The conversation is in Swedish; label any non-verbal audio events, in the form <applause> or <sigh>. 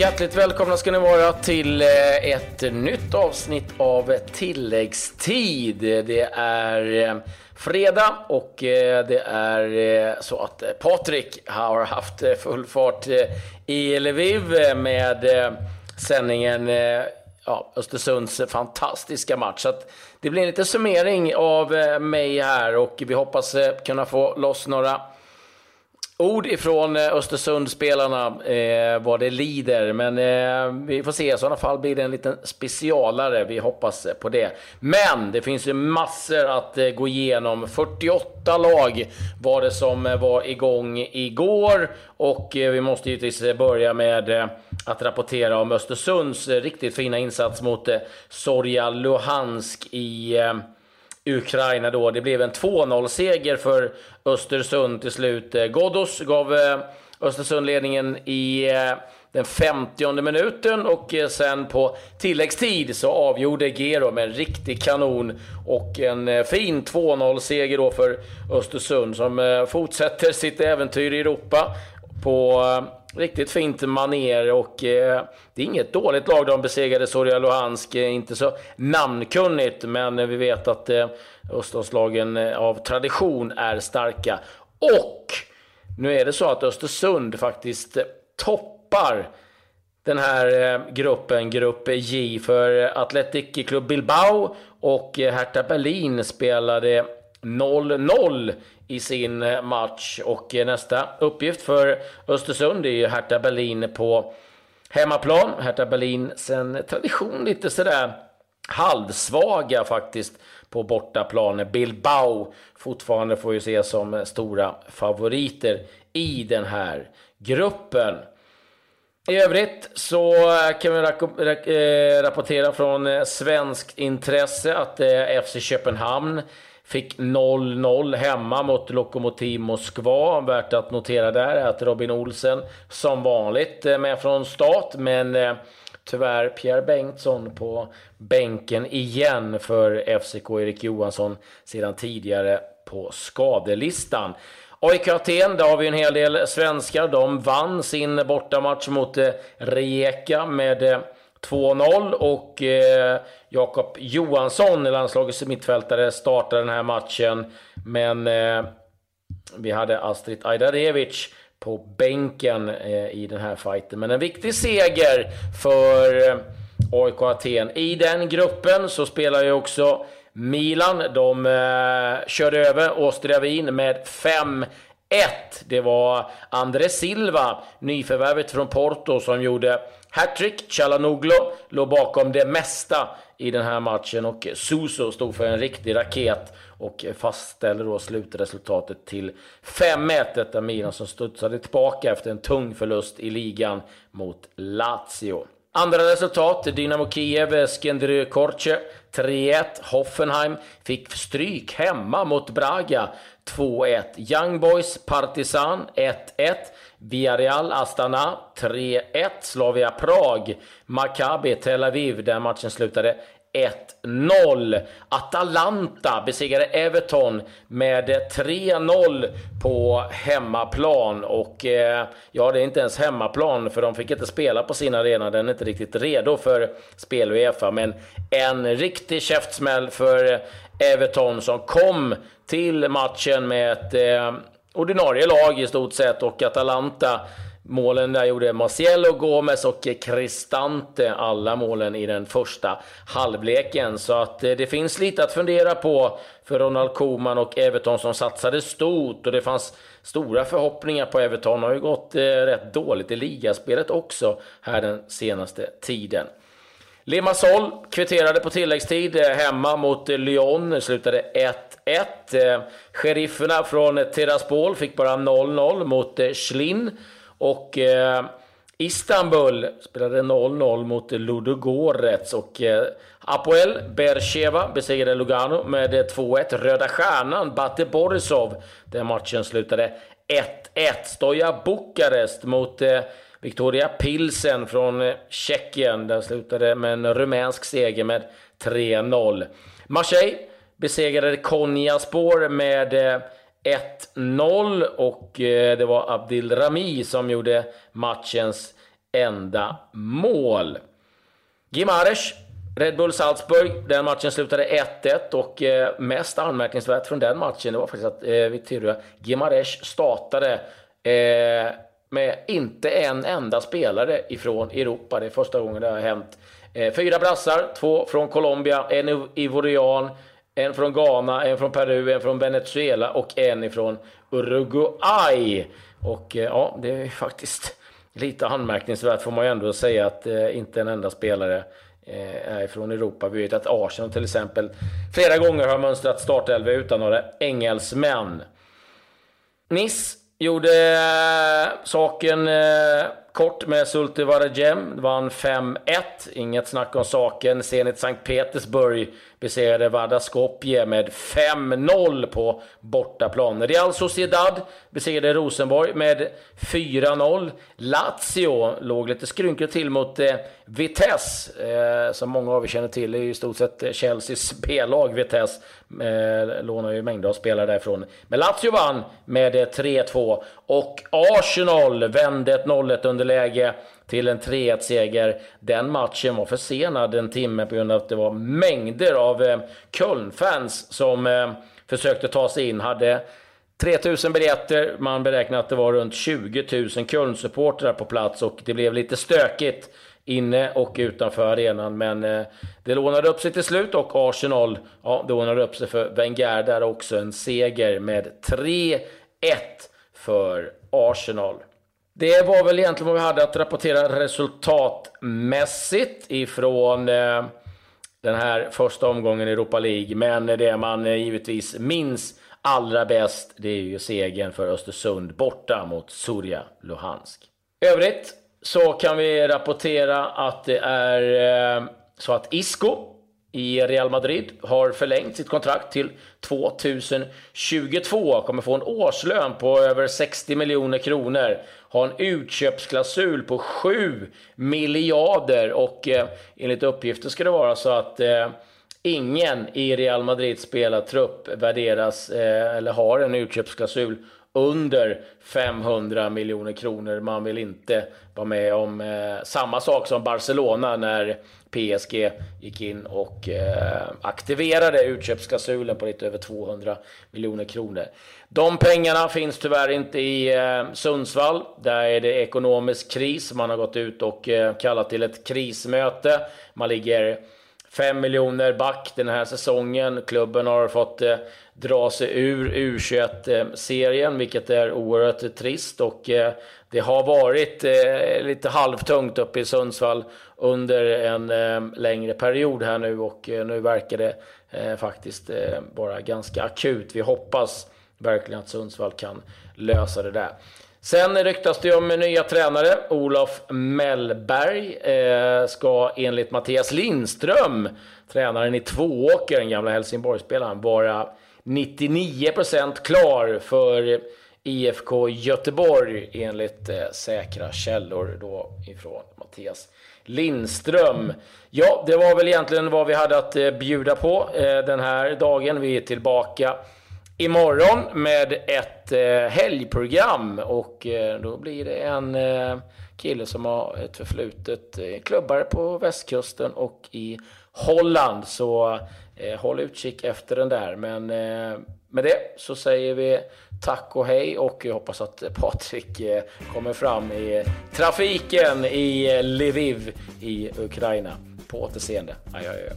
Hjärtligt välkomna ska ni vara till eh, ett nytt avsnitt av Tilläggstid. Det är eh, fredag och eh, det är så att Patrik har haft full fart i Lviv med sändningen ja, Östersunds fantastiska match. Så det blir en liten summering av mig här och vi hoppas kunna få loss några ord ifrån eh, Östersundsspelarna eh, vad det lider. Men eh, vi får se. I sådana fall blir det en liten specialare. Vi hoppas på det. Men det finns ju massor att eh, gå igenom. 48 lag var det som eh, var igång igår. Och eh, vi måste givetvis eh, börja med eh, att rapportera om Östersunds riktigt fina insats mot Sorja Luhansk i Ukraina då. Det blev en 2-0-seger för Östersund till slut. Eh, Ghoddos gav eh, Östersund ledningen i eh, den 50 minuten och sen på tilläggstid så avgjorde Gero med en riktig kanon och en fin 2-0-seger då för Östersund som fortsätter sitt äventyr i Europa på riktigt fint maner och eh, det är inget dåligt lag de besegrade Zorja Luhansk. Eh, inte så namnkunnigt, men eh, vi vet att eh, Östlandslagen eh, av tradition är starka. Och nu är det så att Östersund faktiskt eh, toppar den här eh, gruppen, grupp J, för Athletic Club Bilbao och Hertha Berlin spelade 0-0 i sin match. Och eh, nästa uppgift för Östersund är ju Hertha Berlin på hemmaplan. Hertha Berlin sen tradition lite sådär halvsvaga faktiskt på bortaplan. Bilbao fortfarande får ju ses som stora favoriter i den här gruppen. I övrigt så kan vi eh, rapportera från svenskt intresse att eh, FC Köpenhamn Fick 0-0 hemma mot Lokomotiv Moskva. Värt att notera där är att Robin Olsen som vanligt med från start. Men eh, tyvärr Pierre Bengtsson på bänken igen för FCK Erik Johansson sedan tidigare på skadelistan. AIK Aten, där har vi en hel del svenskar. De vann sin bortamatch mot eh, Rijeka med eh, 2-0 och eh, Jakob Johansson, landslagets mittfältare, startade den här matchen. Men eh, vi hade Astrid Ajdarevic på bänken eh, i den här fighten. Men en viktig seger för eh, AIK Aten. I den gruppen så spelar ju också Milan. De eh, körde över Austria Wien med 5 1. Det var André Silva, nyförvärvet från Porto, som gjorde hattrick. Chalanoglu låg bakom det mesta i den här matchen och Suso stod för en riktig raket och fastställde då slutresultatet till 5-1. Detta Milan som studsade tillbaka efter en tung förlust i ligan mot Lazio. Andra resultat, Dynamo Kiev, Skendry Korche 3-1. Hoffenheim fick stryk hemma mot Braga 2-1. Young Boys Partizan 1-1. Villarreal Astana 3-1. Slavia Prag Maccabi Tel Aviv där matchen slutade 1-0. Atalanta besegrade Everton med 3-0 på hemmaplan. Och eh, ja, det är inte ens hemmaplan för de fick inte spela på sin arena. Den är inte riktigt redo för spel Uefa. Men en riktig käftsmäll för Everton som kom till matchen med ett eh, ordinarie lag i stort sett och Atalanta Målen där gjorde Marciello, Gomes och Cristante alla målen i den första halvleken. Så att eh, det finns lite att fundera på för Ronald Koeman och Everton som satsade stort. Och det fanns stora förhoppningar på Everton. Det har ju gått eh, rätt dåligt i ligaspelet också här den senaste tiden. Limassol kvitterade på tilläggstid eh, hemma mot Lyon. Det slutade 1-1. Sherifferna från Tiraspol fick bara 0-0 mot Schlinn. Och eh, Istanbul spelade 0-0 mot Ludogorets och eh, Apoel Bercheva besegrade Lugano med eh, 2-1. Röda Stjärnan, Bate Borisov, den matchen slutade 1-1. Stoja Bukarest mot eh, Victoria Pilsen från eh, Tjeckien. Den slutade med en rumänsk seger med 3-0. Marseille besegrade Konyaspor med eh, 1-0 och eh, det var Abdil Rami som gjorde matchens enda mål. Gimares, Red Bull Salzburg, den matchen slutade 1-1 och eh, mest anmärkningsvärt från den matchen det var faktiskt att eh, Victoria Gimares startade med inte en enda spelare ifrån Europa. Det är första gången det har hänt. Fyra brassar, två från Colombia, en ivorian, en från Ghana, en från Peru, en från Venezuela och en ifrån Uruguay. Och eh, ja, det är faktiskt lite anmärkningsvärt får man ju ändå säga att eh, inte en enda spelare eh, är från Europa. Vi vet att Arsenal till exempel flera gånger har mönstrat startelva utan några engelsmän. Nice gjorde eh, saken eh, kort med Sulte Varagem. Vann 5-1. Inget snack om saken. Zenit Sankt Petersburg besegrade Varda Skopje med 5-0 på bortaplan. Real Sociedad besegrade Rosenborg med 4-0. Lazio låg lite skrynkligt till mot eh, Vitesse, eh, som många av er känner till. är är i stort sett Chelseas <laughs> B-lag, Vitesse. Eh, lånar ju mängder av spelare därifrån. Men Lazio vann med 3-2 och Arsenal vände ett 0-1 underläge till en 3-1-seger. Den matchen var försenad en timme på grund av att det var mängder av eh, Köln-fans som eh, försökte ta sig in. Hade 3000 biljetter, man beräknar att det var runt 20 000 Köln-supportrar på plats och det blev lite stökigt inne och utanför arenan. Men eh, det lånade upp sig till slut och Arsenal ja, det lånade upp sig för Wenger där också. En seger med 3-1 för Arsenal. Det var väl egentligen vad vi hade att rapportera resultatmässigt ifrån eh, den här första omgången i Europa League. Men det man eh, givetvis minns allra bäst, det är ju segern för Östersund borta mot Surja Luhansk. Övrigt så kan vi rapportera att det är eh, så att Isco i Real Madrid har förlängt sitt kontrakt till 2022. Kommer få en årslön på över 60 miljoner kronor. Har en utköpsklausul på 7 miljarder och eh, enligt uppgifter ska det vara så att eh, ingen i Real Madrids spelartrupp värderas eh, eller har en utköpsklausul under 500 miljoner kronor. Man vill inte vara med om eh, samma sak som Barcelona när PSG gick in och eh, aktiverade utköpsklausulen på lite över 200 miljoner kronor. De pengarna finns tyvärr inte i eh, Sundsvall. Där är det ekonomisk kris. Man har gått ut och eh, kallat till ett krismöte. Man ligger 5 miljoner back den här säsongen. Klubben har fått eh, dra sig ur U21-serien, vilket är oerhört trist. Och eh, det har varit eh, lite halvtungt uppe i Sundsvall under en eh, längre period här nu och eh, nu verkar det eh, faktiskt eh, vara ganska akut. Vi hoppas verkligen att Sundsvall kan lösa det där. Sen ryktas det om nya tränare. Olof Mellberg eh, ska enligt Mattias Lindström, tränaren i Tvååker, den gamla Helsingborgsspelaren, vara 99% klar för IFK Göteborg enligt eh, säkra källor då ifrån Mattias Lindström. Ja, det var väl egentligen vad vi hade att eh, bjuda på eh, den här dagen. Vi är tillbaka imorgon med ett eh, helgprogram och eh, då blir det en eh, kille som har ett förflutet eh, klubbare på västkusten och i Holland. Så eh, håll utkik efter den där. Men eh, med det så säger vi tack och hej och jag hoppas att Patrik eh, kommer fram i trafiken i eh, Lviv i Ukraina. På återseende. Adjö, adjö.